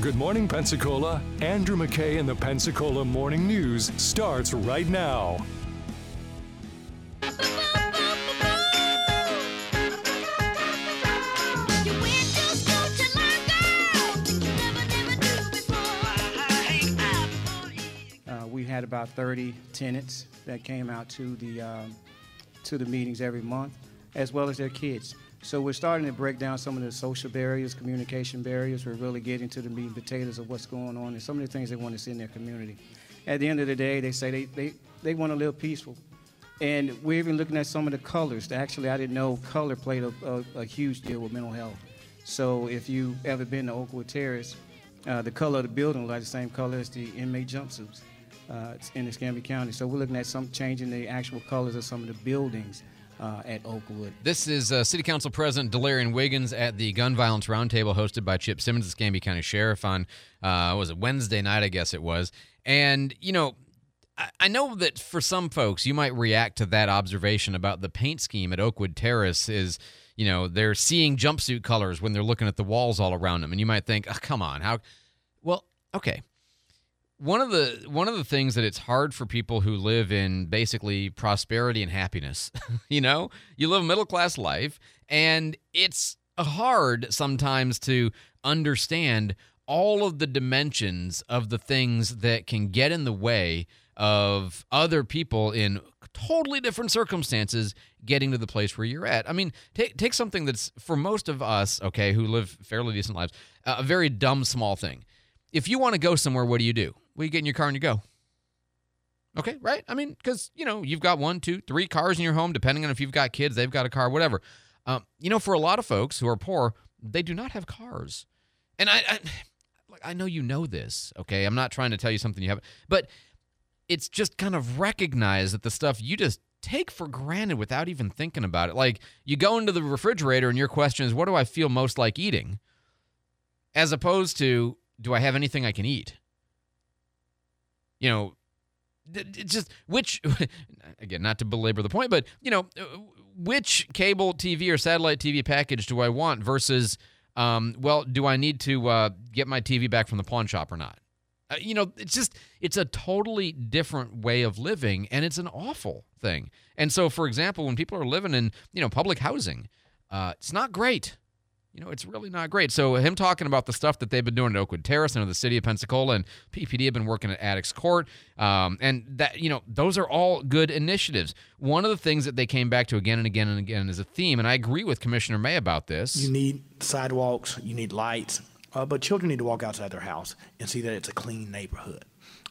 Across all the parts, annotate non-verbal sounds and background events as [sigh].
Good morning, Pensacola. Andrew McKay in the Pensacola Morning News starts right now. Uh, we had about 30 tenants that came out to the um, to the meetings every month, as well as their kids. So we're starting to break down some of the social barriers, communication barriers. We're really getting to the meat and potatoes of what's going on and some of the things they want to see in their community. At the end of the day, they say they, they, they want to live peaceful. And we're even looking at some of the colors. Actually, I didn't know color played a, a, a huge deal with mental health. So if you ever been to Oakwood Terrace, uh, the color of the building like the same color as the inmate jumpsuits uh, in Escambia County. So we're looking at some changing the actual colors of some of the buildings uh, at Oakwood. This is uh, City Council President Delarian Wiggins at the Gun Violence Roundtable hosted by Chip Simmons, the Escambia County Sheriff, on uh, was it Wednesday night? I guess it was. And you know, I, I know that for some folks, you might react to that observation about the paint scheme at Oakwood Terrace is. You know, they're seeing jumpsuit colors when they're looking at the walls all around them, and you might think, oh, "Come on, how?" Well, okay one of the one of the things that it's hard for people who live in basically prosperity and happiness [laughs] you know you live a middle class life and it's hard sometimes to understand all of the dimensions of the things that can get in the way of other people in totally different circumstances getting to the place where you're at. I mean, take take something that's for most of us, okay, who live fairly decent lives, a very dumb small thing. If you want to go somewhere, what do you do? Well, you get in your car and you go. Okay, right? I mean, because, you know, you've got one, two, three cars in your home, depending on if you've got kids, they've got a car, whatever. Um, you know, for a lot of folks who are poor, they do not have cars. And I, I, I know you know this, okay? I'm not trying to tell you something you haven't, but it's just kind of recognize that the stuff you just take for granted without even thinking about it. Like you go into the refrigerator and your question is, what do I feel most like eating? As opposed to, do I have anything I can eat? You know, it's just which [laughs] again not to belabor the point but you know which cable tv or satellite tv package do i want versus um, well do i need to uh, get my tv back from the pawn shop or not? Uh, you know it's just it's a totally different way of living and it's an awful thing. And so for example when people are living in you know public housing uh, it's not great you know, it's really not great. So him talking about the stuff that they've been doing at Oakwood Terrace and the city of Pensacola and PPD have been working at Attucks Court, um, and that you know those are all good initiatives. One of the things that they came back to again and again and again is a theme, and I agree with Commissioner May about this. You need sidewalks, you need lights, uh, but children need to walk outside their house and see that it's a clean neighborhood.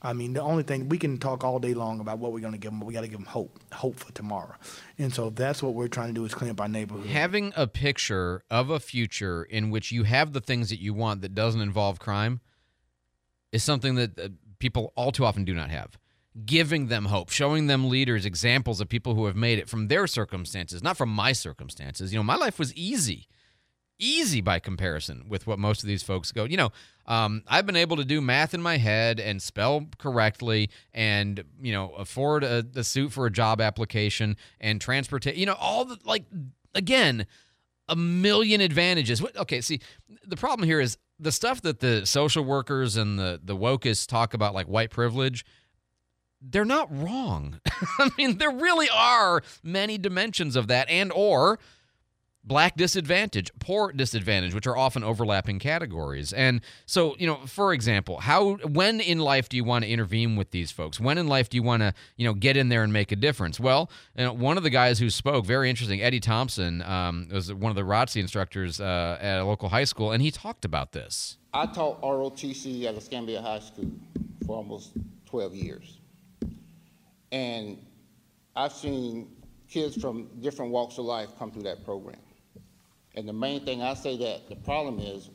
I mean, the only thing we can talk all day long about what we're going to give them, but we got to give them hope, hope for tomorrow. And so that's what we're trying to do is clean up our neighborhood. Having a picture of a future in which you have the things that you want that doesn't involve crime is something that uh, people all too often do not have. Giving them hope, showing them leaders, examples of people who have made it from their circumstances, not from my circumstances. You know, my life was easy easy by comparison with what most of these folks go. You know, um, I've been able to do math in my head and spell correctly, and you know, afford a, a suit for a job application and transportation. You know, all the like again, a million advantages. Okay, see, the problem here is the stuff that the social workers and the the wokeists talk about, like white privilege. They're not wrong. [laughs] I mean, there really are many dimensions of that, and or black disadvantage, poor disadvantage, which are often overlapping categories. And so, you know, for example, how when in life do you want to intervene with these folks? When in life do you want to, you know, get in there and make a difference? Well, you know, one of the guys who spoke, very interesting, Eddie Thompson, um, was one of the ROTC instructors uh, at a local high school, and he talked about this. I taught ROTC at Escambia High School for almost 12 years. And I've seen kids from different walks of life come through that program. And the main thing I say that the problem is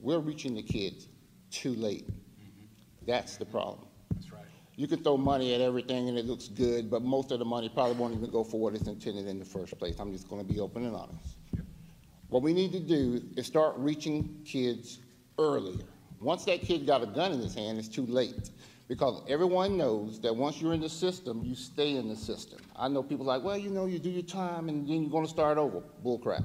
we're reaching the kids too late. Mm-hmm. That's the problem. That's right. You can throw money at everything and it looks good, but most of the money probably won't even go for what it's intended in the first place. I'm just going to be open and honest. What we need to do is start reaching kids earlier. Once that kid got a gun in his hand, it's too late. Because everyone knows that once you're in the system, you stay in the system. I know people like, well, you know, you do your time and then you're going to start over. Bull crap.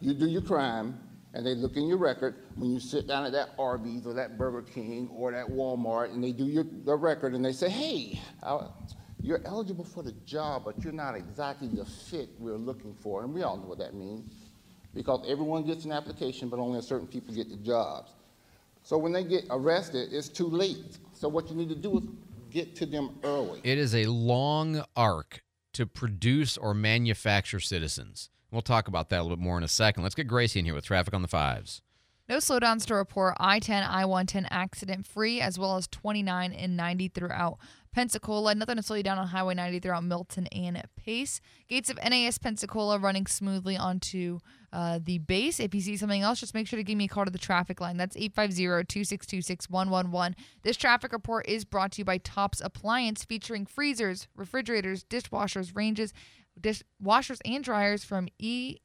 You do your crime, and they look in your record when you sit down at that Arby's or that Burger King or that Walmart, and they do your the record, and they say, "Hey, I, you're eligible for the job, but you're not exactly the fit we're looking for," and we all know what that means, because everyone gets an application, but only certain people get the jobs. So when they get arrested, it's too late. So what you need to do is get to them early. It is a long arc to produce or manufacture citizens. We'll talk about that a little bit more in a second. Let's get Gracie in here with traffic on the fives. No slowdowns to report. I 10, I 110 accident free, as well as 29 and 90 throughout Pensacola. Nothing to slow you down on Highway 90 throughout Milton and Pace. Gates of NAS Pensacola running smoothly onto uh, the base. If you see something else, just make sure to give me a call to the traffic line. That's 850 262 6111. This traffic report is brought to you by Tops Appliance, featuring freezers, refrigerators, dishwashers, ranges, dishwashers, and dryers from E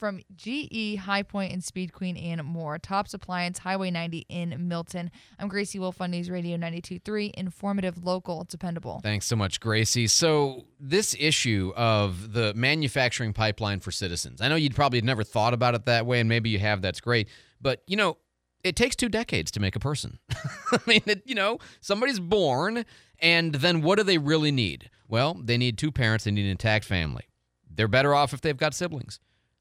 from GE, High Point, and Speed Queen, and more. Tops Appliance, Highway 90 in Milton. I'm Gracie Wolf on News Radio 92.3. Informative, local, dependable. Thanks so much, Gracie. So, this issue of the manufacturing pipeline for citizens, I know you'd probably never thought about it that way, and maybe you have, that's great. But, you know, it takes two decades to make a person. [laughs] I mean, it, you know, somebody's born, and then what do they really need? Well, they need two parents, they need an intact family. They're better off if they've got siblings.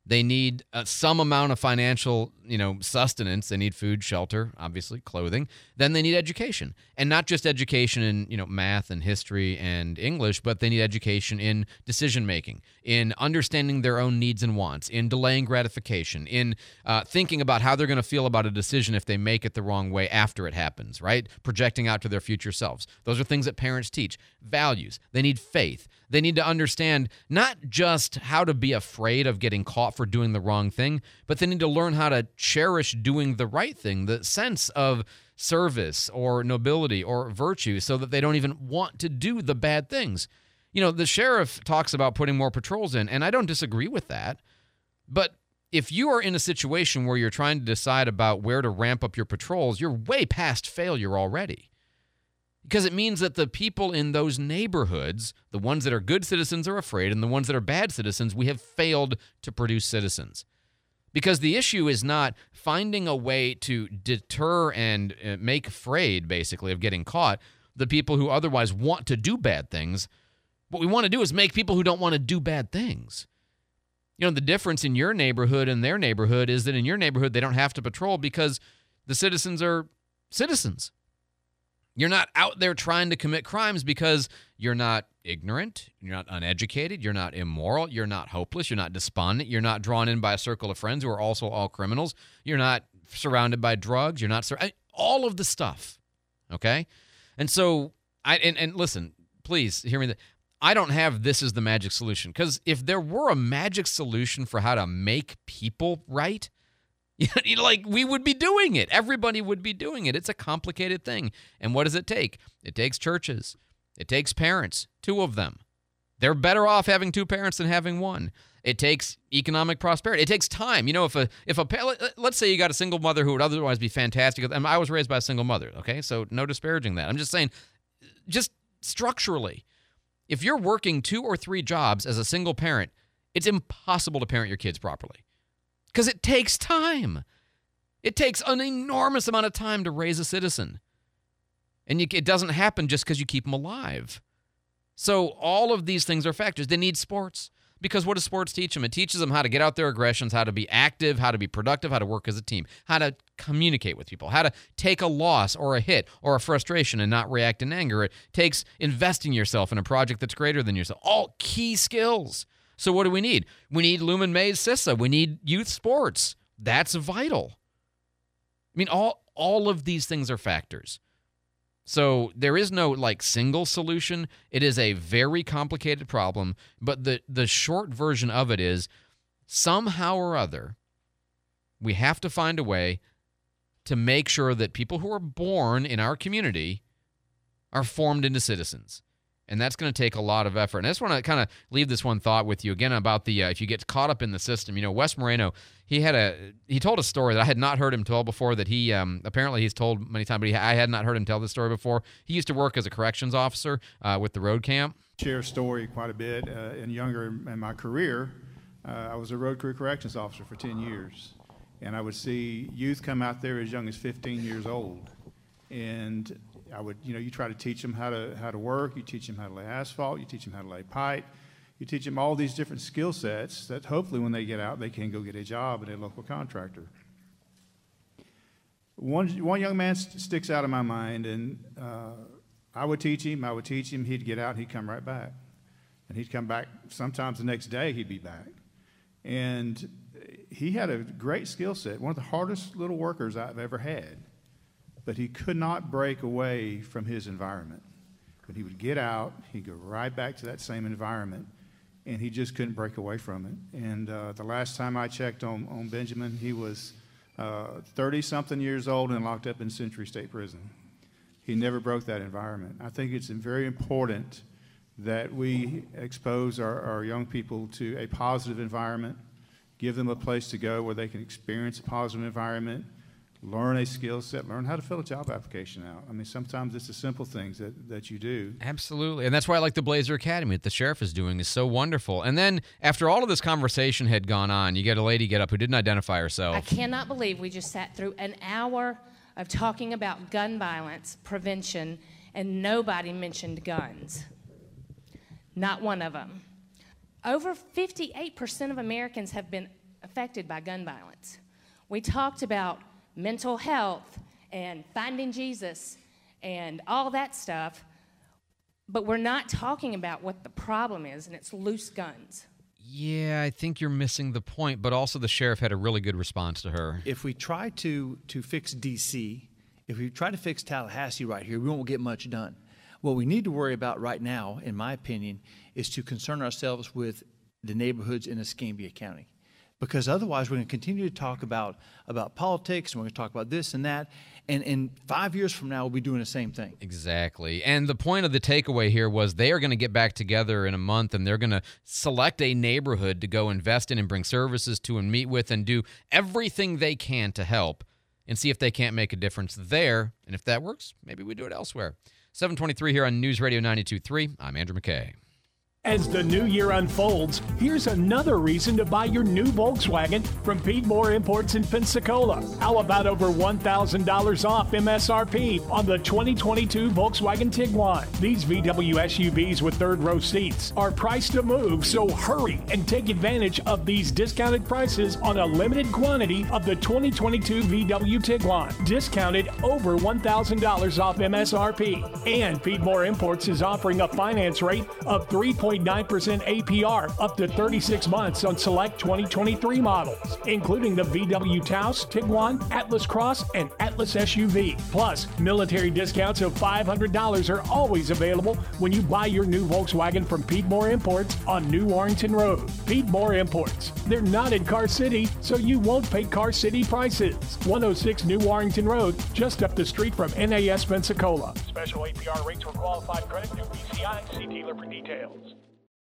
They need uh, some amount of financial, you know, sustenance. They need food, shelter, obviously, clothing. Then they need education, and not just education in you know math and history and English, but they need education in decision making, in understanding their own needs and wants, in delaying gratification, in uh, thinking about how they're going to feel about a decision if they make it the wrong way after it happens. Right, projecting out to their future selves. Those are things that parents teach. Values. They need faith. They need to understand not just how to be afraid of getting caught for doing the wrong thing, but they need to learn how to cherish doing the right thing, the sense of service or nobility or virtue, so that they don't even want to do the bad things. You know, the sheriff talks about putting more patrols in, and I don't disagree with that. But if you are in a situation where you're trying to decide about where to ramp up your patrols, you're way past failure already because it means that the people in those neighborhoods, the ones that are good citizens, are afraid, and the ones that are bad citizens, we have failed to produce citizens. Because the issue is not finding a way to deter and uh, make afraid, basically, of getting caught the people who otherwise want to do bad things. What we want to do is make people who don't want to do bad things. You know, the difference in your neighborhood and their neighborhood is that in your neighborhood, they don't have to patrol because the citizens are citizens. You're not out there trying to commit crimes because you're not ignorant, you're not uneducated, you're not immoral, you're not hopeless, you're not despondent, you're not drawn in by a circle of friends who are also all criminals, you're not surrounded by drugs, you're not sur- all of the stuff. Okay? And so I and, and listen, please hear me I don't have this as the magic solution because if there were a magic solution for how to make people right, [laughs] like we would be doing it. Everybody would be doing it. It's a complicated thing. And what does it take? It takes churches. It takes parents, two of them. They're better off having two parents than having one. It takes economic prosperity. It takes time. You know, if a if a let's say you got a single mother who would otherwise be fantastic. And I was raised by a single mother. Okay, so no disparaging that. I'm just saying, just structurally, if you're working two or three jobs as a single parent, it's impossible to parent your kids properly because it takes time. It takes an enormous amount of time to raise a citizen. And you, it doesn't happen just because you keep them alive. So, all of these things are factors. They need sports because what does sports teach them? It teaches them how to get out their aggressions, how to be active, how to be productive, how to work as a team, how to communicate with people, how to take a loss or a hit or a frustration and not react in anger. It takes investing yourself in a project that's greater than yourself. All key skills. So what do we need? We need Lumon May's CISA. We need youth sports. That's vital. I mean, all all of these things are factors. So there is no like single solution. It is a very complicated problem, but the the short version of it is somehow or other we have to find a way to make sure that people who are born in our community are formed into citizens and that's going to take a lot of effort. And I just want to kind of leave this one thought with you again about the uh, if you get caught up in the system. You know, Wes Moreno, he had a he told a story that I had not heard him tell before. That he um, apparently he's told many times, but he, I had not heard him tell this story before. He used to work as a corrections officer uh, with the road camp. Share story quite a bit. Uh, in younger in my career, uh, I was a road crew corrections officer for ten years, And I would see youth come out there as young as 15 years old. And I would, you know, you try to teach them how to, how to work, you teach them how to lay asphalt, you teach them how to lay pipe, you teach them all these different skill sets that hopefully when they get out, they can go get a job at a local contractor. One, one young man st- sticks out in my mind, and uh, I would teach him, I would teach him, he'd get out, he'd come right back. And he'd come back, sometimes the next day he'd be back. And he had a great skill set, one of the hardest little workers I've ever had. But he could not break away from his environment. When he would get out, he'd go right back to that same environment, and he just couldn't break away from it. And uh, the last time I checked on, on Benjamin, he was 30 uh, something years old and locked up in Century State Prison. He never broke that environment. I think it's very important that we expose our, our young people to a positive environment, give them a place to go where they can experience a positive environment, learn a skill set, learn how to fill a job application out. I mean, sometimes it's the simple things that, that you do. Absolutely. And that's why I like the Blazer Academy that the sheriff is doing is so wonderful. And then after all of this conversation had gone on, you get a lady get up who didn't identify herself. I cannot believe we just sat through an hour of talking about gun violence prevention and nobody mentioned guns. Not one of them. Over 58% of Americans have been affected by gun violence. We talked about mental health and finding Jesus and all that stuff, but we're not talking about what the problem is, and it's loose guns. Yeah, I think you're missing the point, but also the sheriff had a really good response to her. If we try to, to fix DC, if we try to fix Tallahassee right here, we won't get much done. What we need to worry about right now, in my opinion, is to concern ourselves with the neighborhoods in Escambia County. Because otherwise, we're going to continue to talk about, about politics, and we're going to talk about this and that, and in five years from now, we'll be doing the same thing. Exactly. And the point of the takeaway here was they are going to get back together in a month and they're going to select a neighborhood to go invest in and bring services to and meet with and do everything they can to help and see if they can't make a difference there. And if that works, maybe we do it elsewhere. 723 here on News Radio 923. I'm Andrew McKay. As the new year unfolds, here's another reason to buy your new Volkswagen from Pete Moore Imports in Pensacola. How about over $1,000 off MSRP on the 2022 Volkswagen Tiguan? These VW SUVs with third row seats are priced to move, so hurry and take advantage of these discounted prices on a limited quantity of the 2022 VW Tiguan, discounted over $1,000 off MSRP. And Pete Moore Imports is offering a finance rate of 3. 6.9% APR up to 36 months on select 2023 models, including the VW Taos, Tiguan, Atlas Cross, and Atlas SUV. Plus, military discounts of $500 are always available when you buy your new Volkswagen from Pete Moore Imports on New Warrington Road. Pete Moore Imports. They're not in Car City, so you won't pay Car City prices. 106 New Warrington Road, just up the street from NAS Pensacola. Special APR rates for qualified credit through BCI. See dealer for details.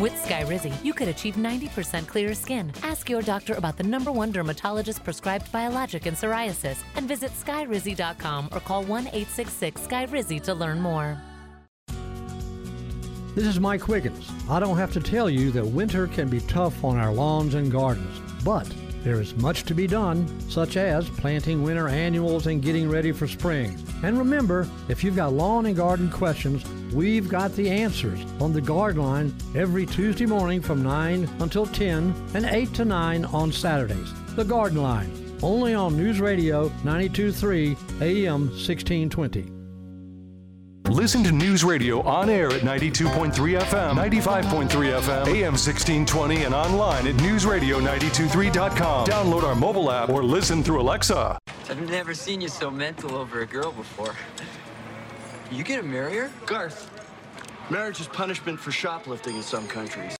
With Skyrizi, you could achieve 90% clearer skin. Ask your doctor about the number one dermatologist prescribed biologic in psoriasis and visit skyrizi.com or call 1 866 Skyrizi to learn more. This is Mike Wiggins. I don't have to tell you that winter can be tough on our lawns and gardens, but there is much to be done, such as planting winter annuals and getting ready for spring. And remember, if you've got lawn and garden questions, we've got the answers on the Garden Line every Tuesday morning from 9 until 10 and 8 to 9 on Saturdays. The Garden Line, only on News Radio 923 AM 1620. Listen to News Radio on air at 92.3 FM, 95.3 FM, AM 1620, and online at newsradio923.com. Download our mobile app or listen through Alexa. I've never seen you so mental over a girl before. You gonna marry her? Garth, marriage is punishment for shoplifting in some countries.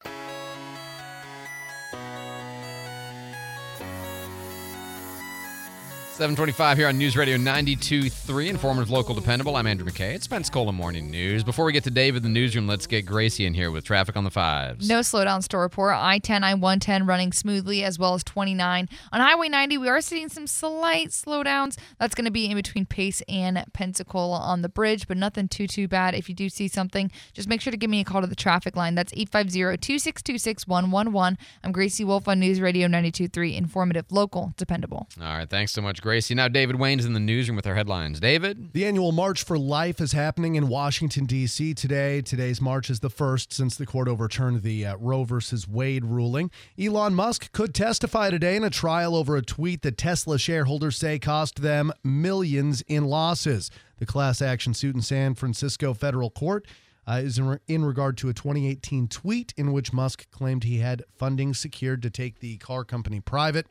Seven twenty-five here on News Radio 92.3, informative, local, dependable. I'm Andrew McKay. It's Pensacola Morning News. Before we get to Dave in the newsroom, let's get Gracie in here with traffic on the fives. No slowdown store report. I 10, I 110 running smoothly as well as 29. On Highway 90, we are seeing some slight slowdowns. That's going to be in between Pace and Pensacola on the bridge, but nothing too, too bad. If you do see something, just make sure to give me a call to the traffic line. That's 850 262 6111. I'm Gracie Wolf on News Radio 92.3, informative, local, dependable. All right, thanks so much, Gracie. Now, David Wayne's in the newsroom with our headlines. David? The annual March for Life is happening in Washington, D.C. today. Today's march is the first since the court overturned the uh, Roe versus Wade ruling. Elon Musk could testify today in a trial over a tweet that Tesla shareholders say cost them millions in losses. The class action suit in San Francisco federal court uh, is in, re- in regard to a 2018 tweet in which Musk claimed he had funding secured to take the car company private.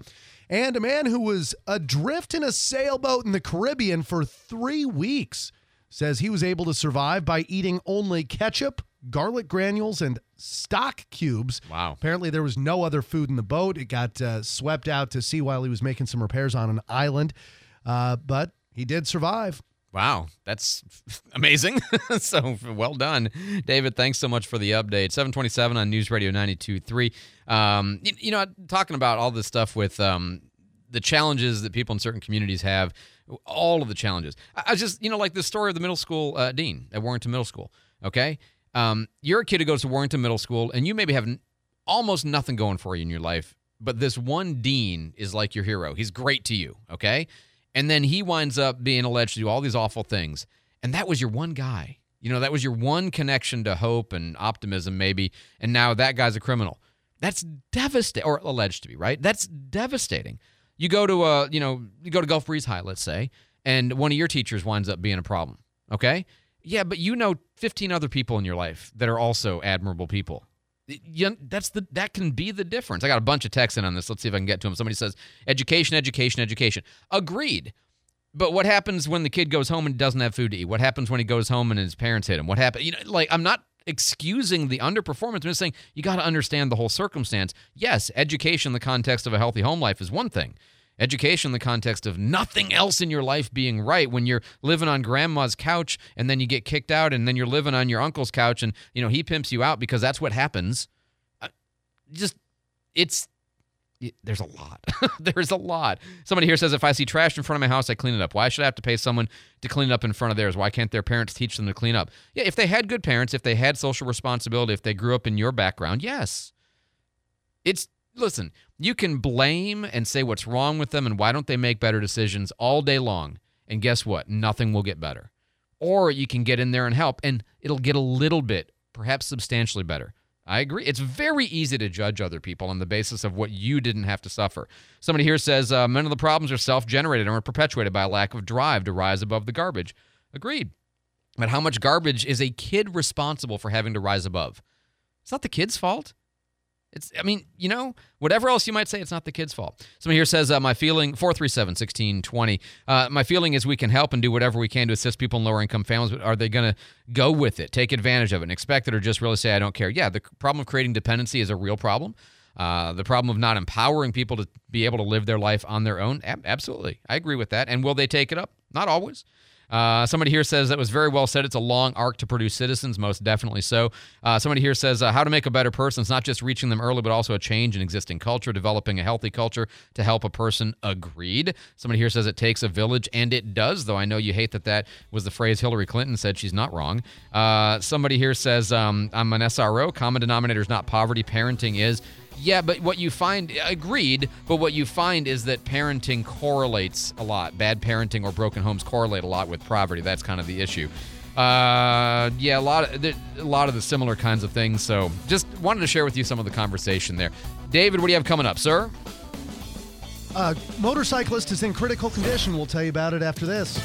And a man who was adrift in a sailboat in the Caribbean for three weeks says he was able to survive by eating only ketchup, garlic granules, and stock cubes. Wow. Apparently, there was no other food in the boat. It got uh, swept out to sea while he was making some repairs on an island. Uh, but he did survive. Wow, that's [laughs] amazing. [laughs] so well done, David. Thanks so much for the update. 727 on News Radio 92.3. Um, you, you know, talking about all this stuff with um, the challenges that people in certain communities have, all of the challenges. I, I just, you know, like the story of the middle school uh, dean at Warrington Middle School. Okay. Um, you're a kid who goes to Warrington Middle School and you maybe have n- almost nothing going for you in your life, but this one dean is like your hero. He's great to you. Okay. And then he winds up being alleged to do all these awful things. And that was your one guy. You know, that was your one connection to hope and optimism, maybe. And now that guy's a criminal. That's devastating, or alleged to be, right? That's devastating. You go to a, you know, you go to Gulf Breeze High, let's say, and one of your teachers winds up being a problem. Okay, yeah, but you know 15 other people in your life that are also admirable people. You, that's the that can be the difference. I got a bunch of texts in on this. Let's see if I can get to them. Somebody says education, education, education. Agreed. But what happens when the kid goes home and doesn't have food to eat? What happens when he goes home and his parents hit him? What happens? You know, like I'm not excusing the underperformance. I'm just saying you got to understand the whole circumstance. Yes, education in the context of a healthy home life is one thing. Education in the context of nothing else in your life being right when you're living on grandma's couch and then you get kicked out and then you're living on your uncle's couch and you know he pimps you out because that's what happens. Uh, Just it's there's a lot. [laughs] there's a lot. Somebody here says if I see trash in front of my house, I clean it up. Why should I have to pay someone to clean it up in front of theirs? Why can't their parents teach them to clean up? Yeah, if they had good parents, if they had social responsibility, if they grew up in your background, yes. It's listen, you can blame and say what's wrong with them and why don't they make better decisions all day long. And guess what? Nothing will get better. Or you can get in there and help and it'll get a little bit, perhaps substantially better. I agree. It's very easy to judge other people on the basis of what you didn't have to suffer. Somebody here says uh, many of the problems are self generated and are perpetuated by a lack of drive to rise above the garbage. Agreed. But how much garbage is a kid responsible for having to rise above? It's not the kid's fault. It's, I mean, you know, whatever else you might say, it's not the kid's fault. Somebody here says, uh, my feeling, 437 1620, uh, my feeling is we can help and do whatever we can to assist people in lower income families, but are they going to go with it, take advantage of it, and expect it, or just really say, I don't care? Yeah, the problem of creating dependency is a real problem. Uh, the problem of not empowering people to be able to live their life on their own, ab- absolutely. I agree with that. And will they take it up? Not always. Uh, somebody here says that was very well said. It's a long arc to produce citizens, most definitely so. Uh, somebody here says uh, how to make a better person. It's not just reaching them early, but also a change in existing culture, developing a healthy culture to help a person. Agreed. Somebody here says it takes a village, and it does, though I know you hate that that was the phrase Hillary Clinton said. She's not wrong. Uh, somebody here says um, I'm an SRO. Common denominator is not poverty, parenting is. Yeah, but what you find, agreed, but what you find is that parenting correlates a lot. Bad parenting or broken homes correlate a lot with poverty. That's kind of the issue. Uh, yeah, a lot of a lot of the similar kinds of things. So, just wanted to share with you some of the conversation there. David, what do you have coming up, sir? A motorcyclist is in critical condition. We'll tell you about it after this.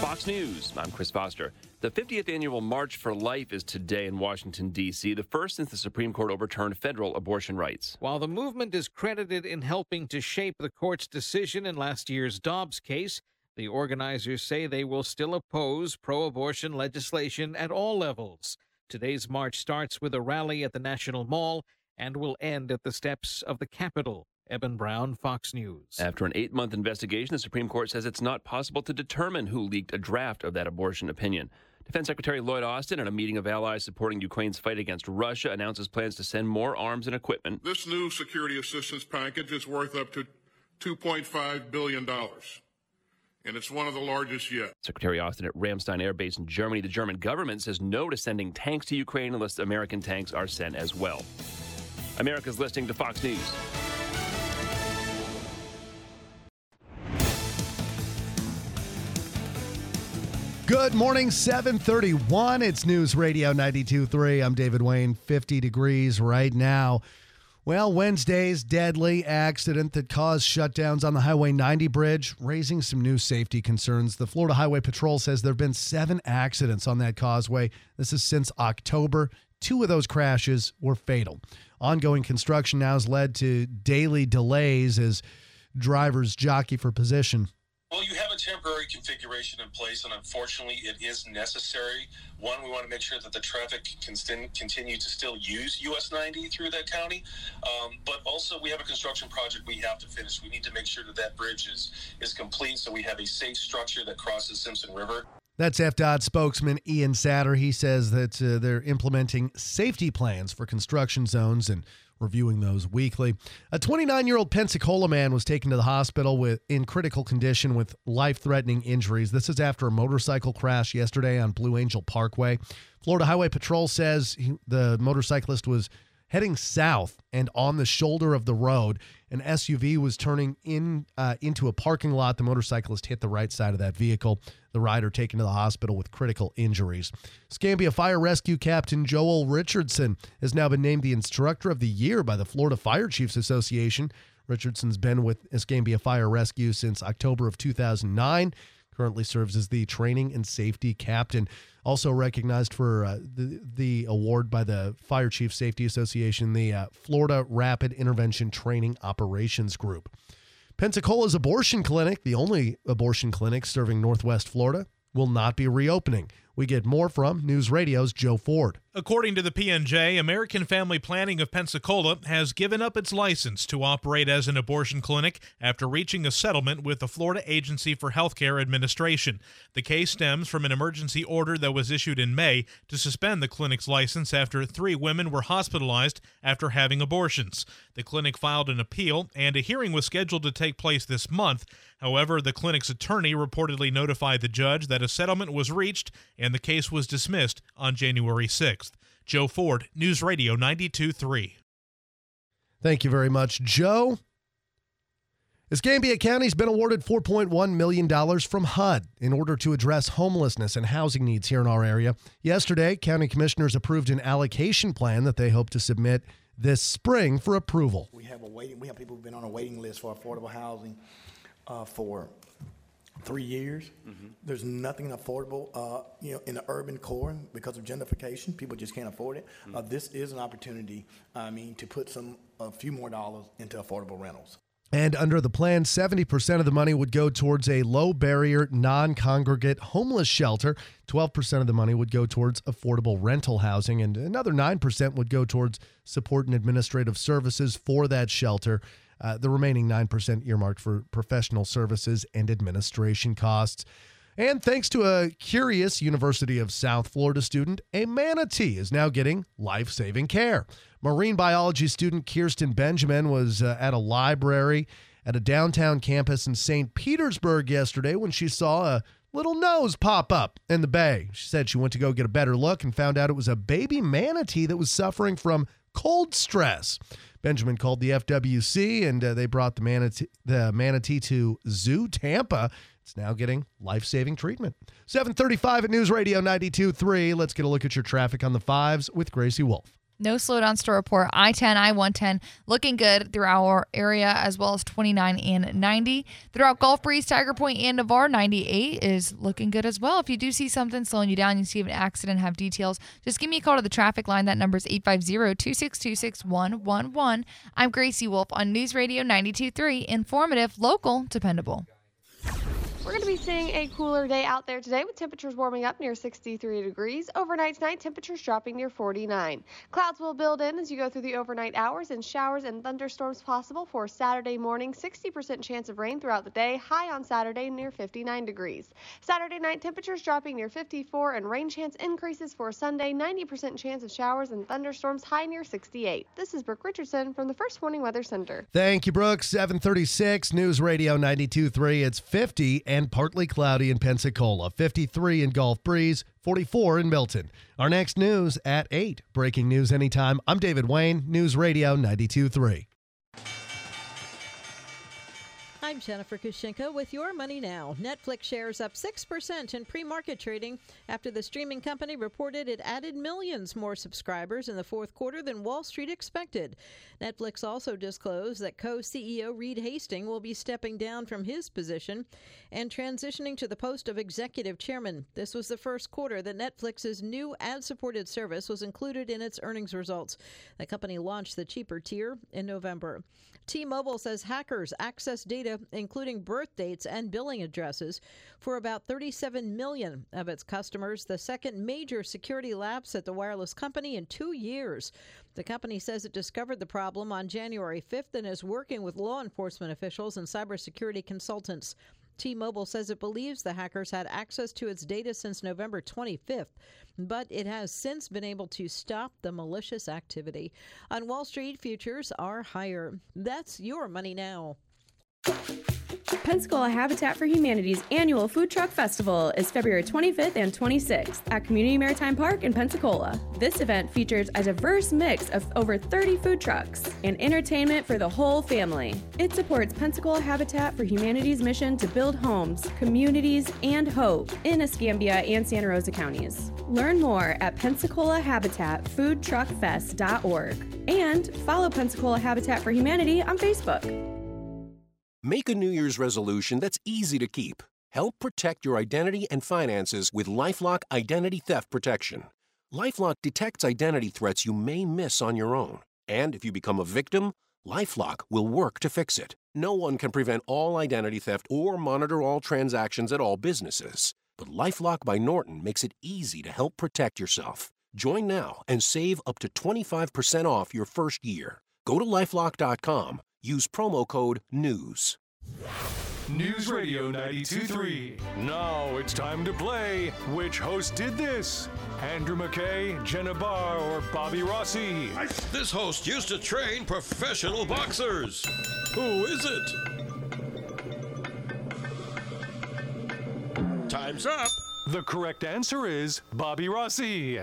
Fox News. I'm Chris Foster. The 50th annual March for Life is today in Washington, D.C., the first since the Supreme Court overturned federal abortion rights. While the movement is credited in helping to shape the court's decision in last year's Dobbs case, the organizers say they will still oppose pro abortion legislation at all levels. Today's march starts with a rally at the National Mall and will end at the steps of the Capitol. Eben Brown, Fox News. After an eight month investigation, the Supreme Court says it's not possible to determine who leaked a draft of that abortion opinion. Defense Secretary Lloyd Austin, at a meeting of allies supporting Ukraine's fight against Russia, announces plans to send more arms and equipment. This new security assistance package is worth up to $2.5 billion, and it's one of the largest yet. Secretary Austin at Ramstein Air Base in Germany. The German government says no to sending tanks to Ukraine unless American tanks are sent as well. America's listening to Fox News. Good morning, 731. It's News Radio 92.3. I'm David Wayne, 50 degrees right now. Well, Wednesday's deadly accident that caused shutdowns on the Highway 90 bridge, raising some new safety concerns. The Florida Highway Patrol says there have been seven accidents on that causeway. This is since October. Two of those crashes were fatal. Ongoing construction now has led to daily delays as drivers jockey for position. Well, you have a temporary configuration in place, and unfortunately, it is necessary. One, we want to make sure that the traffic can st- continue to still use US 90 through that county, um, but also we have a construction project we have to finish. We need to make sure that that bridge is is complete, so we have a safe structure that crosses Simpson River. That's FDOT spokesman Ian Satter. He says that uh, they're implementing safety plans for construction zones and reviewing those weekly. A 29 year old Pensacola man was taken to the hospital with in critical condition with life threatening injuries. This is after a motorcycle crash yesterday on Blue Angel Parkway. Florida Highway Patrol says he, the motorcyclist was heading south and on the shoulder of the road. An SUV was turning in uh, into a parking lot. The motorcyclist hit the right side of that vehicle. The rider taken to the hospital with critical injuries. Escambia Fire Rescue Captain Joel Richardson has now been named the Instructor of the Year by the Florida Fire Chiefs Association. Richardson's been with Escambia Fire Rescue since October of 2009 currently serves as the training and safety captain. Also recognized for uh, the, the award by the Fire Chief Safety Association, the uh, Florida Rapid Intervention Training Operations Group. Pensacola's abortion clinic, the only abortion clinic serving Northwest Florida, will not be reopening. We get more from News Radio's Joe Ford. According to the PNJ, American Family Planning of Pensacola has given up its license to operate as an abortion clinic after reaching a settlement with the Florida Agency for Healthcare Administration. The case stems from an emergency order that was issued in May to suspend the clinic's license after three women were hospitalized after having abortions. The clinic filed an appeal, and a hearing was scheduled to take place this month. However, the clinic's attorney reportedly notified the judge that a settlement was reached and the case was dismissed on January 6th. Joe Ford, News Radio 92.3. Thank you very much, Joe. Escambia County's been awarded $4.1 million from HUD in order to address homelessness and housing needs here in our area. Yesterday, county commissioners approved an allocation plan that they hope to submit this spring for approval. We have a waiting. We have people who've been on a waiting list for affordable housing uh, for three years. There's nothing affordable, uh, you know, in the urban core because of gentrification. People just can't afford it. Uh, this is an opportunity, I mean, to put some, a few more dollars into affordable rentals. And under the plan, 70% of the money would go towards a low barrier, non congregate homeless shelter. 12% of the money would go towards affordable rental housing, and another 9% would go towards support and administrative services for that shelter. Uh, the remaining 9% earmarked for professional services and administration costs. And thanks to a curious University of South Florida student, a manatee is now getting life saving care. Marine biology student Kirsten Benjamin was uh, at a library at a downtown campus in St. Petersburg yesterday when she saw a little nose pop up in the bay. She said she went to go get a better look and found out it was a baby manatee that was suffering from cold stress. Benjamin called the FWC and uh, they brought the manatee, the manatee to Zoo Tampa. It's now getting life-saving treatment. 735 at News Radio 92.3. Let's get a look at your traffic on the fives with Gracie Wolf. No slowdowns to report. I 10, I 110 looking good through our area as well as 29 and 90. Throughout Gulf Breeze, Tiger Point, and Navarre, 98 is looking good as well. If you do see something slowing you down, you see an accident, have details, just give me a call to the traffic line. That number is 850 262 6111. I'm Gracie Wolf on News Radio 923. Informative, local, dependable. We're going to be seeing a cooler day out there today with temperatures warming up near 63 degrees. Overnight tonight, temperatures dropping near 49. Clouds will build in as you go through the overnight hours and showers and thunderstorms possible for Saturday morning. 60% chance of rain throughout the day, high on Saturday near 59 degrees. Saturday night, temperatures dropping near 54 and rain chance increases for Sunday. 90% chance of showers and thunderstorms, high near 68. This is Brooke Richardson from the First Warning Weather Center. Thank you, Brooks. 736 News Radio 92.3. It's 50 and partly cloudy in Pensacola, 53 in Gulf Breeze, 44 in Milton. Our next news at 8. Breaking news anytime. I'm David Wayne, News Radio 92.3. I'm Jennifer Kushinka with Your Money Now. Netflix shares up 6% in pre market trading after the streaming company reported it added millions more subscribers in the fourth quarter than Wall Street expected. Netflix also disclosed that co CEO Reed Hastings will be stepping down from his position and transitioning to the post of executive chairman. This was the first quarter that Netflix's new ad supported service was included in its earnings results. The company launched the cheaper tier in November. T Mobile says hackers access data, including birth dates and billing addresses, for about 37 million of its customers, the second major security lapse at the wireless company in two years. The company says it discovered the problem on January 5th and is working with law enforcement officials and cybersecurity consultants. T Mobile says it believes the hackers had access to its data since November 25th, but it has since been able to stop the malicious activity. On Wall Street, futures are higher. That's your money now. Pensacola Habitat for Humanity's annual Food Truck Festival is February 25th and 26th at Community Maritime Park in Pensacola. This event features a diverse mix of over 30 food trucks and entertainment for the whole family. It supports Pensacola Habitat for Humanity's mission to build homes, communities, and hope in Escambia and Santa Rosa counties. Learn more at PensacolaHabitatFoodTruckFest.org and follow Pensacola Habitat for Humanity on Facebook. Make a New Year's resolution that's easy to keep. Help protect your identity and finances with Lifelock Identity Theft Protection. Lifelock detects identity threats you may miss on your own. And if you become a victim, Lifelock will work to fix it. No one can prevent all identity theft or monitor all transactions at all businesses. But Lifelock by Norton makes it easy to help protect yourself. Join now and save up to 25% off your first year. Go to lifelock.com Use promo code NEWS. News Radio 92.3. Now it's time to play Which Host Did This? Andrew McKay, Jenna Barr, or Bobby Rossi? This host used to train professional boxers. Who is it? Time's up. The correct answer is Bobby Rossi.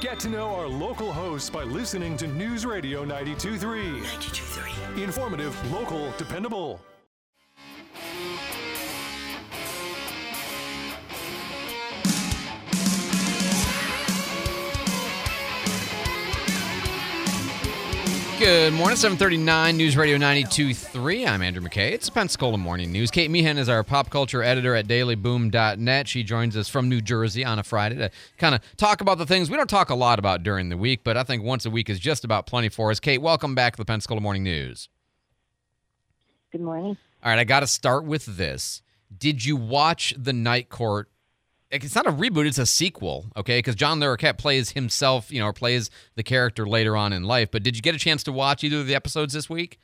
Get to know our local hosts by listening to News Radio 92.3. 92.3. Informative, local, dependable. Good morning, 739 News Radio 92.3. I'm Andrew McKay. It's Pensacola Morning News. Kate Meehan is our pop culture editor at dailyboom.net. She joins us from New Jersey on a Friday to kind of talk about the things we don't talk a lot about during the week, but I think once a week is just about plenty for us. Kate, welcome back to the Pensacola Morning News. Good morning. All right, I got to start with this. Did you watch The Night Court it's not a reboot; it's a sequel. Okay, because John Larroquette plays himself, you know, or plays the character later on in life. But did you get a chance to watch either of the episodes this week?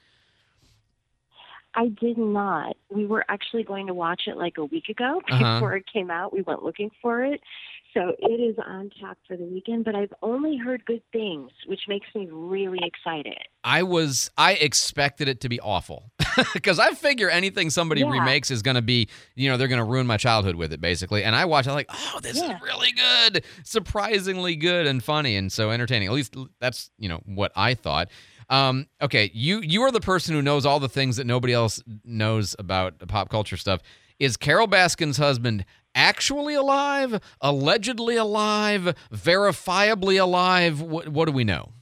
I did not. We were actually going to watch it like a week ago Uh-huh. [laughs] before it came out. We went looking for it. So it is on tap for the weekend, but I've only heard good things, which makes me really excited. I was I expected it to be awful [laughs] because I figure anything somebody Yeah. remakes is going to be you know they're going to ruin my childhood with it basically. And I watched I'm like oh this Yeah. is really good, surprisingly good and funny and so entertaining. At least that's you know what I thought. Um, okay, you you are the person who knows all the things that nobody else knows about the pop culture stuff. Is Carole Baskin's husband actually alive, allegedly alive, verifiably alive? What, what do we know?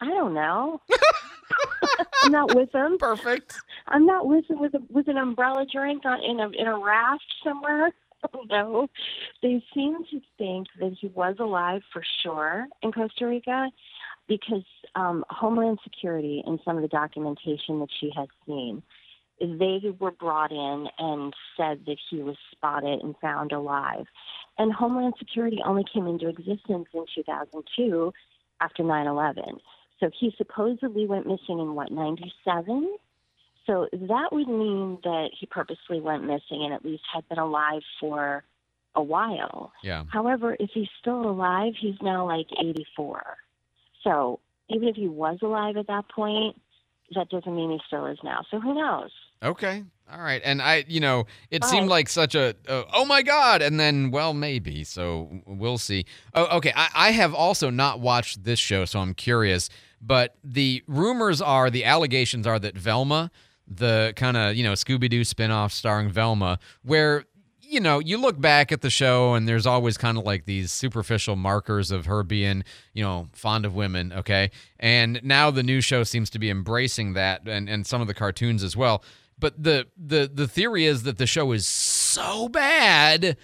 I don't know. [laughs] I'm not with him. Perfect. I'm not with him with a, with an umbrella drink on in a in a raft somewhere. [laughs] No, they seem to think that he was alive for sure in Costa Rica because um, Homeland Security and some of the documentation that she has seen, they were brought in and said that he was spotted and found alive. And Homeland Security only came into existence in 2002 after 9 11. So he supposedly went missing in what, 97? So that would mean that he purposely went missing and at least had been alive for a while. Yeah. However, if he's still alive, he's now like 84. So even if he was alive at that point, that doesn't mean he still is now. So who knows? Okay. All right. And I, you know, it seemed like such a, uh, oh my God. And then, well, maybe. So we'll see. Oh, okay. I, I have also not watched this show, so I'm curious. But the rumors are, the allegations are that Velma, the kind of, you know, Scooby Doo spinoff starring Velma, where, you know, you look back at the show and there's always kind of like these superficial markers of her being, you know, fond of women, okay? And now the new show seems to be embracing that and, and some of the cartoons as well. But the the the theory is that the show is so bad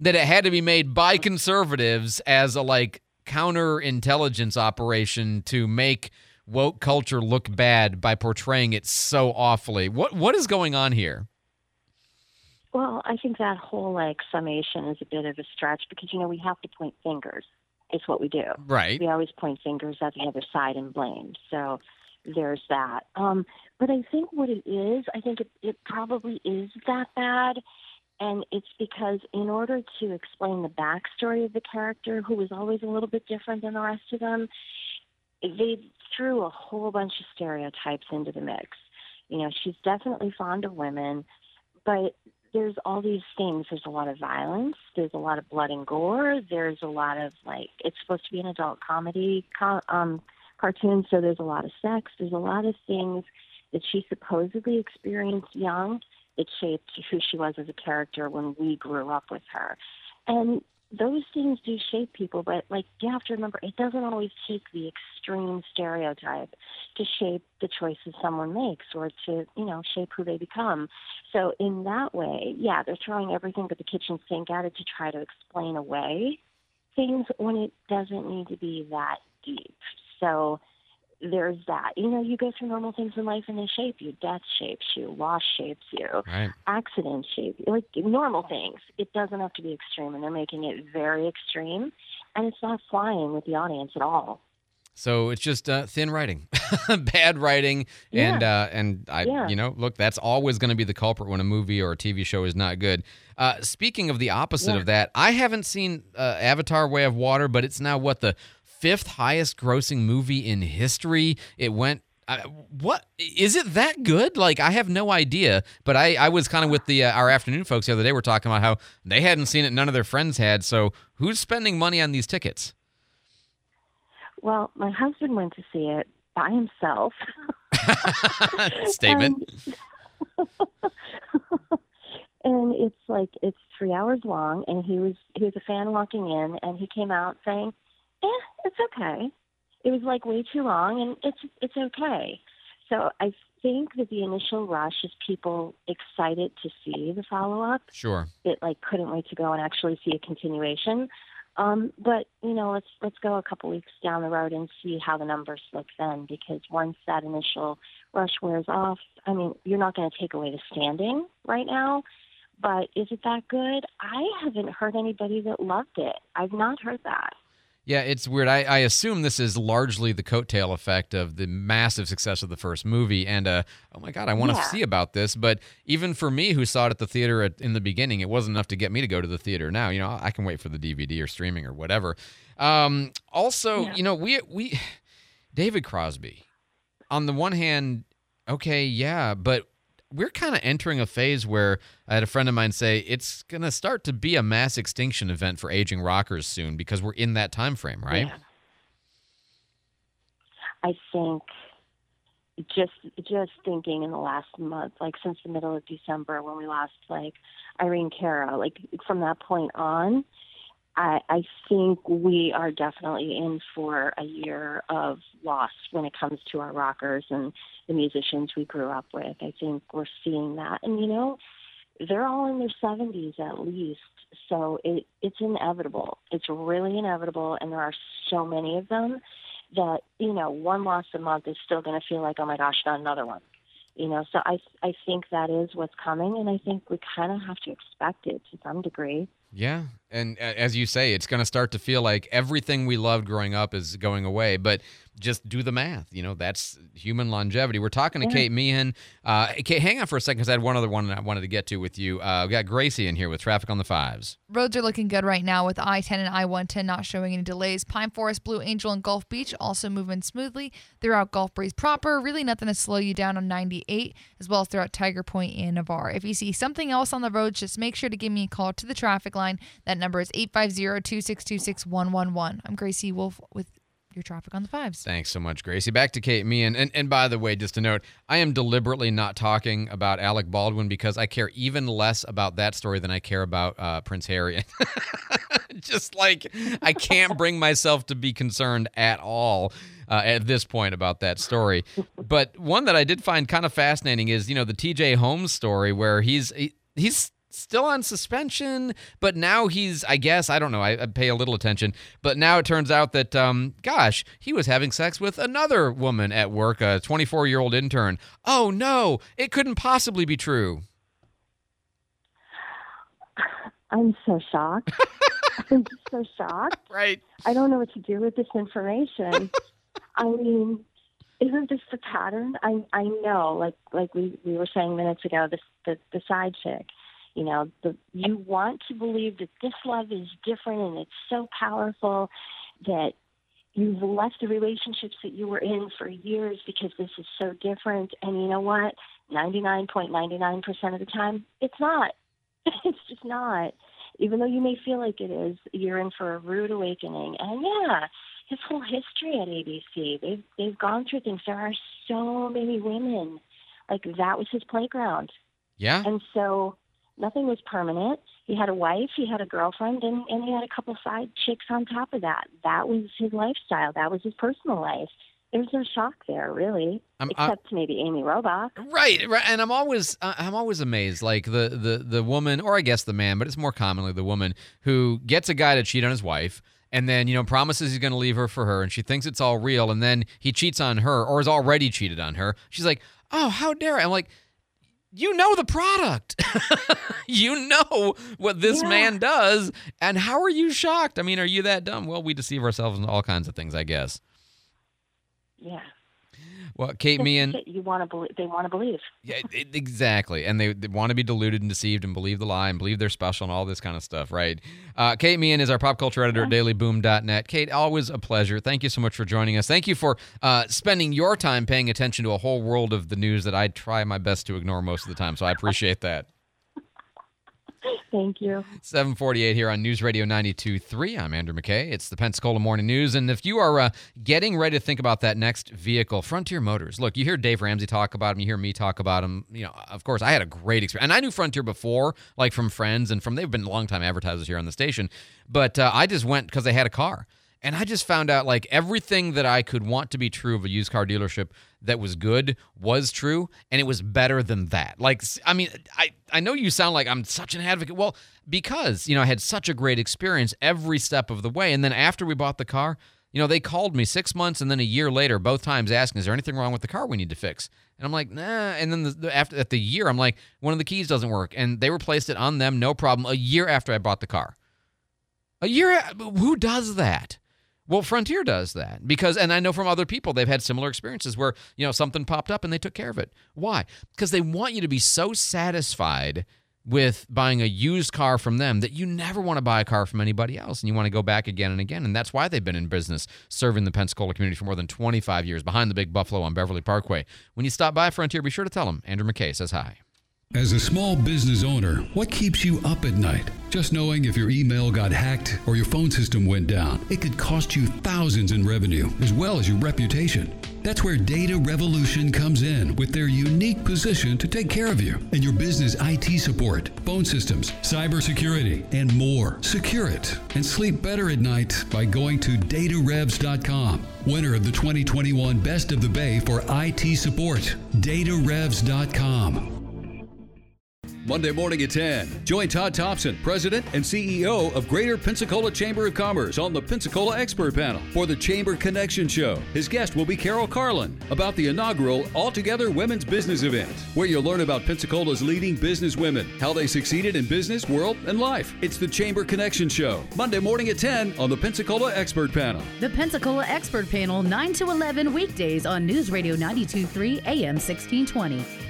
that it had to be made by conservatives as a like counterintelligence operation to make woke culture look bad by portraying it so awfully. What what is going on here? Well, I think that whole like summation is a bit of a stretch because you know we have to point fingers. It's what we do. Right. We always point fingers at the other side and blame. So there's that. Um, but I think what it is, I think it, it probably is that bad. And it's because in order to explain the backstory of the character, who was always a little bit different than the rest of them, they threw a whole bunch of stereotypes into the mix. You know, she's definitely fond of women, but there's all these things. There's a lot of violence. There's a lot of blood and gore. There's a lot of like it's supposed to be an adult comedy co- um, cartoon, so there's a lot of sex. There's a lot of things that she supposedly experienced young that shaped who she was as a character when we grew up with her. And those things do shape people, but like you have to remember, it doesn't always take the extreme stereotype to shape the choices someone makes or to, you know, shape who they become. So in that way, yeah, they're throwing everything but the kitchen sink at it to try to explain away things when it doesn't need to be that deep. So there's that. You know, you go through normal things in life and they shape you. Death shapes you. Loss shapes you. Right. Accidents shape you. Like normal things. It doesn't have to be extreme, and they're making it very extreme, and it's not flying with the audience at all. So it's just uh, thin writing, [laughs] bad writing, and Yeah. uh, and I, Yeah. you know, look, that's always going to be the culprit when a movie or a TV show is not good. Uh, speaking of the opposite Yeah. of that, I haven't seen uh, Avatar: Way of Water, but it's now what the fifth highest grossing movie in history. It went. Uh, what is it that good? Like I have no idea, but I, I was kind of with the uh, our afternoon folks the other day. We're talking about how they hadn't seen it, none of their friends had. So who's spending money on these tickets? Well, my husband went to see it by himself. [laughs] Statement. [laughs] and it's like it's three hours long and he was he was a fan walking in and he came out saying eh it's okay. It was like way too long and it's it's okay. So i think that the initial rush is people excited to see the follow up Sure. that like couldn't wait to go and actually see a continuation. Um but you know let's let's go a couple weeks down the road and see how the numbers look then because once that initial rush wears off i mean you're not going to take away the standing right now but is it that good? I haven't heard anybody that loved it. I've not heard that Yeah, it's weird. I, I assume this is largely the coattail effect of the massive success of the first movie, and uh, oh my god, I want to Yeah. see about this. But even for me, who saw it at the theater at, in the beginning, it wasn't enough to get me to go to the theater. Now, you know, I can wait for the DVD or streaming or whatever. Um, also, Yeah. you know, we we David Crosby. On the one hand, okay, yeah, but we're kind of entering a phase where I had a friend of mine say it's going to start to be a mass extinction event for aging rockers soon because we're in that time frame, right? Yeah. I think just just thinking in the last month, like since the middle of December when we lost like Irene Cara, like from that point on, I, I think we are definitely in for a year of loss when it comes to our rockers and the musicians we grew up with. I think we're seeing that, and you know, they're all in their 70s at least, so it it's inevitable. It's really inevitable, and there are so many of them that you know one loss a month is still going to feel like oh my gosh, not another one. You know, so I I think that is what's coming, and I think we kind of have to expect it to some degree. Yeah. And as you say, it's going to start to feel like everything we loved growing up is going away. But just do the math. You know, that's human longevity. We're talking to Yeah. Kate Meehan. Uh, Kate, hang on for a second because I had one other one I wanted to get to with you. Uh, we got Gracie in here with traffic on the fives. Roads are looking good right now with I 10 and I 110 not showing any delays. Pine Forest, Blue Angel, and Gulf Beach also moving smoothly throughout Gulf Breeze proper. Really nothing to slow you down on 98, as well as throughout Tiger Point and Navarre. If you see something else on the roads, just make sure to give me a call to the traffic line. That number is 850 262 6111. I'm Gracie Wolf with your traffic on the fives. Thanks so much, Gracie. Back to Kate Meehan. And, and by the way, just a note, I am deliberately not talking about Alec Baldwin because I care even less about that story than I care about uh, Prince Harry. [laughs] just like I can't bring myself to be concerned at all. Uh, at this point about that story, but one that I did find kind of fascinating is you know the T.J. Holmes story where he's he, he's still on suspension, but now he's, I guess, I don't know, I, I pay a little attention, but now it turns out that, um, gosh, he was having sex with another woman at work, a 24 year old intern. Oh no, it couldn't possibly be true. I'm so shocked. [laughs] I'm so shocked. Right. I don't know what to do with this information. I mean, isn't this the pattern? I I know, like like we we were saying minutes ago, this the the side chick. You know, the you want to believe that this love is different and it's so powerful that you've left the relationships that you were in for years because this is so different. And you know what? Ninety nine point ninety nine percent of the time, it's not. [laughs] it's just not. Even though you may feel like it is, you're in for a rude awakening. And yeah, his whole history at ABC, they've they've gone through things. There are so many women. Like that was his playground. Yeah. And so nothing was permanent. He had a wife, he had a girlfriend, and, and he had a couple side chicks on top of that. That was his lifestyle. That was his personal life. There's no shock there, really, I'm- I- except maybe Amy Robach. Right, right, and I'm always uh, I'm always amazed, like the the the woman, or I guess the man, but it's more commonly the woman who gets a guy to cheat on his wife, and then you know promises he's going to leave her for her, and she thinks it's all real, and then he cheats on her, or has already cheated on her. She's like, "Oh, how dare I?" I'm like, "You know the product, [laughs] you know what this Yeah. man does, and how are you shocked? I mean, are you that dumb? Well, we deceive ourselves in all kinds of things, I guess." Yeah. Well, Kate That's Meehan. it. You want to believe? They want to believe. Yeah, it- exactly. And they, they want to be deluded and deceived and believe the lie and believe they're special and all this kind of stuff, right? Uh, Kate Meehan is our pop culture editor at dailyboom.net. Kate, always a pleasure. Thank you so much for joining us. Thank you for uh, spending your time paying attention to a whole world of the news that I try my best to ignore most of the time. So I appreciate that. Thank you. 748 here on News Radio 92.3. I'm Andrew McKay. It's the Pensacola Morning News. And if you are uh, getting ready to think about that next vehicle, Frontier Motors. Look, you hear Dave Ramsey talk about him. You hear me talk about him. You know, of course, I had a great experience. And I knew Frontier before, like from friends and from, they've been longtime advertisers here on the station. But uh, I just went because they had a car. And I just found out like everything that I could want to be true of a used car dealership that was good was true, and it was better than that. Like, i mean, I, I know you sound like I'm such an advocate. Well, because, you know, I had such a great experience every step of the way. And then after we bought the car, you know, they called me six months and then a year later, both times asking, is there anything wrong with the car we need to fix? And I'm like, nah. And then the, after at the year, I'm like, one of the keys doesn't work. And they replaced it on them, no problem, a year after I bought the car. A year, who does that? Well, Frontier does that because, and I know from other people, they've had similar experiences where, you know, something popped up and they took care of it. Why? Because they want you to be so satisfied with buying a used car from them that you never want to buy a car from anybody else and you want to go back again and again. And that's why they've been in business serving the Pensacola community for more than 25 years behind the Big Buffalo on Beverly Parkway. When you stop by Frontier, be sure to tell them Andrew McKay says hi. As a small business owner, what keeps you up at night? Just knowing if your email got hacked or your phone system went down, it could cost you thousands in revenue as well as your reputation. That's where Data Revolution comes in with their unique position to take care of you and your business IT support, phone systems, cybersecurity, and more. Secure it and sleep better at night by going to datarevs.com. Winner of the 2021 Best of the Bay for IT support, datarevs.com. Monday morning at 10. Join Todd Thompson, President and CEO of Greater Pensacola Chamber of Commerce, on the Pensacola Expert Panel for the Chamber Connection Show. His guest will be Carol Carlin about the inaugural Altogether Women's Business event, where you'll learn about Pensacola's leading business women, how they succeeded in business, world, and life. It's the Chamber Connection Show, Monday morning at 10 on the Pensacola Expert Panel. The Pensacola Expert Panel, 9 to 11 weekdays on News Radio 923 AM 1620.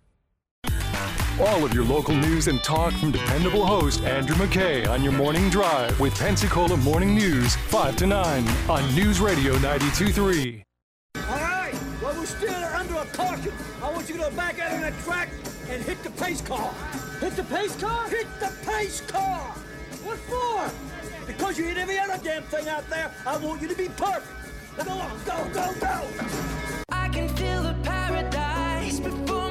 All of your local news and talk from dependable host Andrew McKay on your morning drive with Pensacola Morning News, 5 to 9 on News Radio 92.3. All right, well, we're still under a caution. I want you to go back out on that track and hit the pace car. Hit the pace car? Hit the pace car! What for? Because you hit every other damn thing out there. I want you to be perfect. Go on, go, go, go! I can feel the paradise before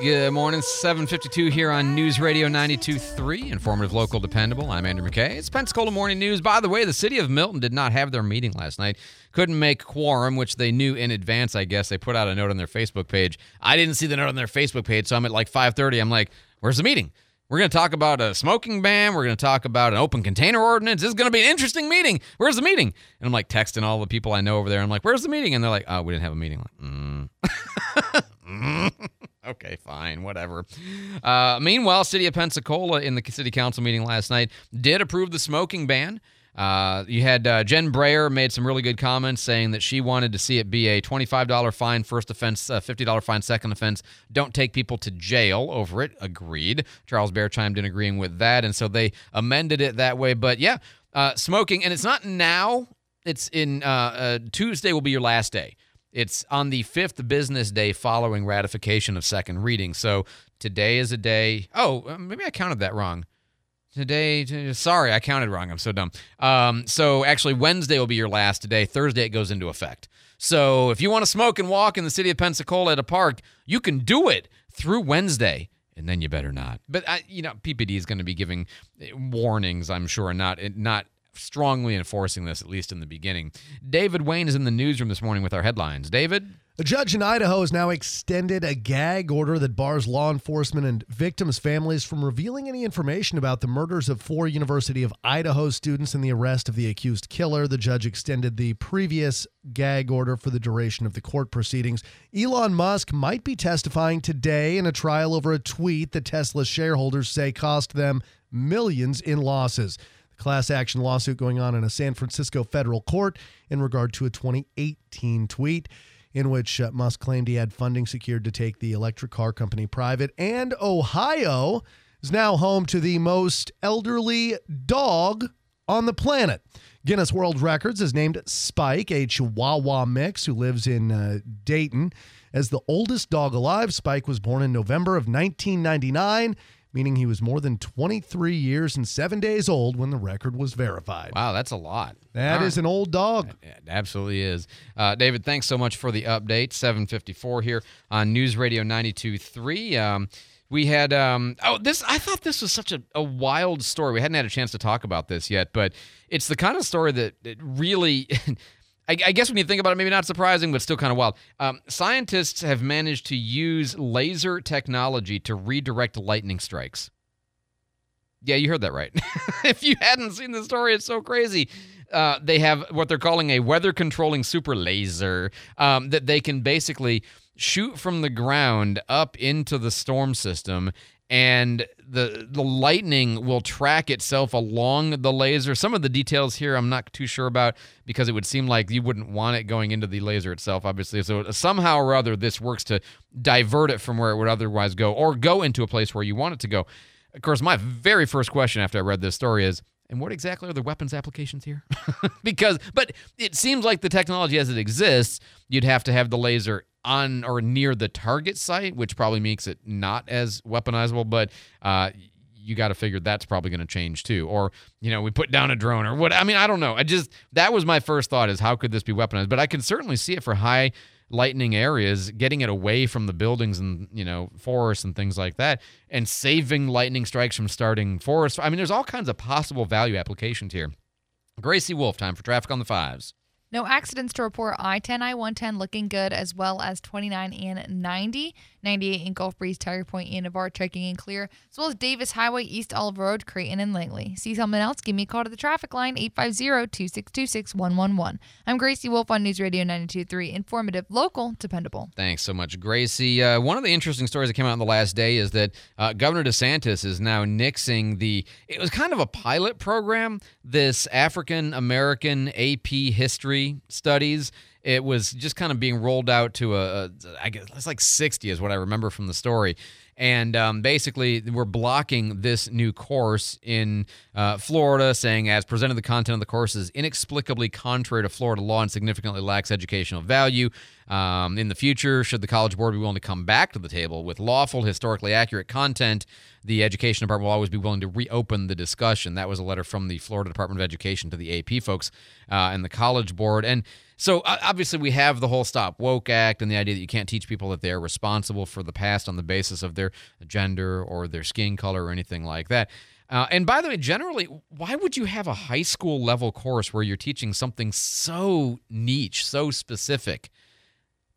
Good morning, 752 here on News Radio 92.3, informative, local, dependable. I'm Andrew McKay. It's Pensacola Morning News. By the way, the city of Milton did not have their meeting last night. Couldn't make quorum, which they knew in advance, I guess. They put out a note on their Facebook page. I didn't see the note on their Facebook page, so I'm at like 5.30. I'm like, where's the meeting? We're going to talk about a smoking ban. We're going to talk about an open container ordinance. This is going to be an interesting meeting. Where's the meeting? And I'm like texting all the people I know over there. I'm like, where's the meeting? And they're like, oh, we didn't have a meeting. Like, mm. [laughs] Okay, fine, whatever. Uh, meanwhile, City of Pensacola in the city council meeting last night did approve the smoking ban. Uh, you had uh, Jen Brahier made some really good comments saying that she wanted to see it be a $25 fine first offense, uh, $50 fine second offense. Don't take people to jail over it. Agreed. Charles Bare chimed in agreeing with that, and so they amended it that way. But yeah, uh, smoking, and it's not now. It's in uh, Tuesday will be your last day. It's on the fifth business day following ratification of second reading. So today is a day. Oh, uh, maybe I counted that wrong. Today, sorry, I counted wrong. I'm so dumb. Um, so actually, Wednesday will be your last day. Thursday, it goes into effect. So if you want to smoke and walk in the city of Pensacola at a park, you can do it through Wednesday. And then you better not. But I, you know, PPD is going to be giving eh, warnings, I'm sure, not not strongly enforcing this at least in the beginning. David Wayne is in the newsroom this morning with our headlines. David. A judge in Idaho has now extended a gag order that bars law enforcement and victims' families from revealing any information about the murders of four University of Idaho students and the arrest of the accused killer. The judge extended the previous gag order for the duration of the court proceedings. Elon Musk might be testifying today in a trial over a tweet that Tesla shareholders say cost them millions in losses. Class action lawsuit going on in a San Francisco federal court in regard to a 2018 tweet in which uh, Musk claimed he had funding secured to take the electric car company private. And Ohio is now home to the most elderly dog on the planet. Guinness World Records has named Spike, a Chihuahua mix who lives in uh, Dayton, as the oldest dog alive. Spike was born in November of 1999 meaning he was more than 23 years and seven days old when the record was verified. Wow, that's a lot. That All is an old dog. It absolutely is. Uh, David, thanks so much for the update. 754 here on News Radio 92.3. Um, we had, um, oh, this, I thought this was such a, a wild story. We hadn't had a chance to talk about this yet, but it's the kind of story that it really. [laughs] I, I guess when you think about it, maybe not surprising, but still kind of wild. Um, scientists have managed to use laser technology to redirect lightning strikes. Yeah, you heard that right. [laughs] if you hadn't seen the story, it's so crazy. Uh, they have what they're calling a weather controlling super laser um, that they can basically shoot from the ground up into the storm system and the the lightning will track itself along the laser. Some of the details here I'm not too sure about because it would seem like you wouldn't want it going into the laser itself, obviously. So somehow or other, this works to divert it from where it would otherwise go, or go into a place where you want it to go. Of course, my very first question after I read this story is, and what exactly are the weapons applications here? [laughs] because, but it seems like the technology as it exists, you'd have to have the laser on or near the target site, which probably makes it not as weaponizable. But uh, you got to figure that's probably going to change too. Or you know, we put down a drone or what? I mean, I don't know. I just that was my first thought is how could this be weaponized? But I can certainly see it for high lightning areas, getting it away from the buildings and you know forests and things like that, and saving lightning strikes from starting forests. I mean, there's all kinds of possible value applications here. Gracie Wolf, time for traffic on the fives. No accidents to report. I 10, I 110 looking good, as well as 29 and 90. 98 in Gulf Breeze, Tiger Point, and Navarre checking in clear, as well as Davis Highway, East Olive Road, Creighton, and Langley. See something else? Give me a call to the traffic line, 850 262 6111. I'm Gracie Wolf on News Radio 923. Informative, local, dependable. Thanks so much, Gracie. Uh, one of the interesting stories that came out in the last day is that uh, Governor DeSantis is now nixing the, it was kind of a pilot program, this African American AP history studies it was just kind of being rolled out to a, a I guess it's like 60 is what I remember from the story. And um, basically, we're blocking this new course in uh, Florida, saying, as presented, the content of the course is inexplicably contrary to Florida law and significantly lacks educational value. Um, in the future, should the College Board be willing to come back to the table with lawful, historically accurate content, the Education Department will always be willing to reopen the discussion. That was a letter from the Florida Department of Education to the AP folks uh, and the College Board. And so obviously we have the whole Stop Woke Act and the idea that you can't teach people that they're responsible for the past on the basis of their gender or their skin color or anything like that. Uh, and by the way, generally, why would you have a high school level course where you're teaching something so niche, so specific?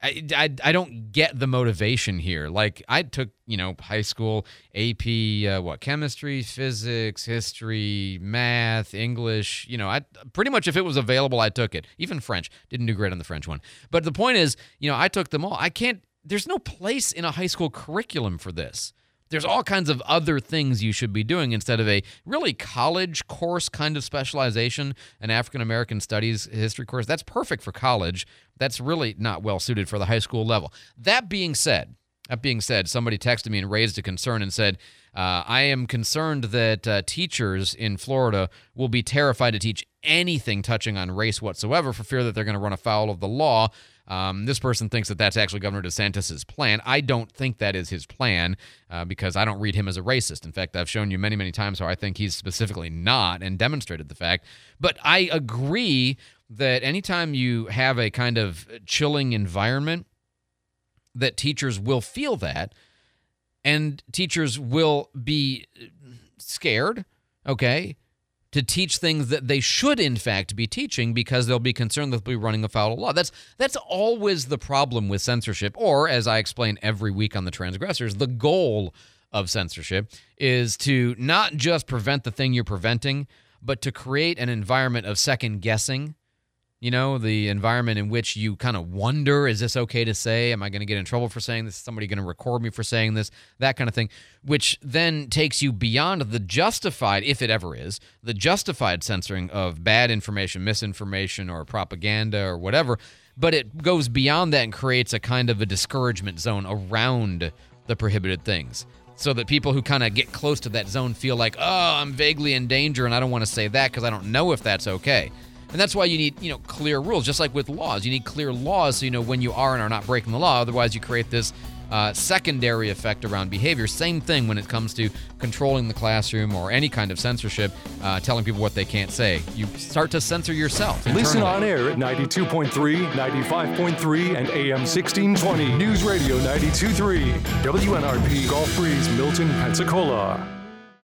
I, I, I don't get the motivation here. Like I took, you know, high school AP, uh, what chemistry, physics, history, math, English. You know, I pretty much if it was available, I took it. Even French didn't do great on the French one. But the point is, you know, I took them all. I can't. There's no place in a high school curriculum for this. There's all kinds of other things you should be doing instead of a really college course kind of specialization, an African American studies history course. That's perfect for college. That's really not well suited for the high school level. That being said, that being said, somebody texted me and raised a concern and said, uh, I am concerned that uh, teachers in Florida will be terrified to teach anything touching on race whatsoever for fear that they're going to run afoul of the law. Um, this person thinks that that's actually Governor DeSantis's plan. I don't think that is his plan uh, because I don't read him as a racist. In fact, I've shown you many, many times how I think he's specifically not and demonstrated the fact. But I agree that anytime you have a kind of chilling environment, that teachers will feel that and teachers will be scared, okay? To teach things that they should in fact be teaching because they'll be concerned that they'll be running afoul of law. That's that's always the problem with censorship, or as I explain every week on the transgressors, the goal of censorship is to not just prevent the thing you're preventing, but to create an environment of second guessing you know, the environment in which you kind of wonder, is this okay to say? Am I going to get in trouble for saying this? Is somebody going to record me for saying this? That kind of thing, which then takes you beyond the justified, if it ever is, the justified censoring of bad information, misinformation, or propaganda or whatever. But it goes beyond that and creates a kind of a discouragement zone around the prohibited things so that people who kind of get close to that zone feel like, oh, I'm vaguely in danger and I don't want to say that because I don't know if that's okay. And that's why you need, you know, clear rules, just like with laws. You need clear laws so you know when you are and are not breaking the law. Otherwise, you create this uh, secondary effect around behavior. Same thing when it comes to controlling the classroom or any kind of censorship, uh, telling people what they can't say. You start to censor yourself. Internally. Listen on air at 92.3, 95.3, and AM 1620. News Radio 92.3. WNRP Gulf Breeze, Milton, Pensacola.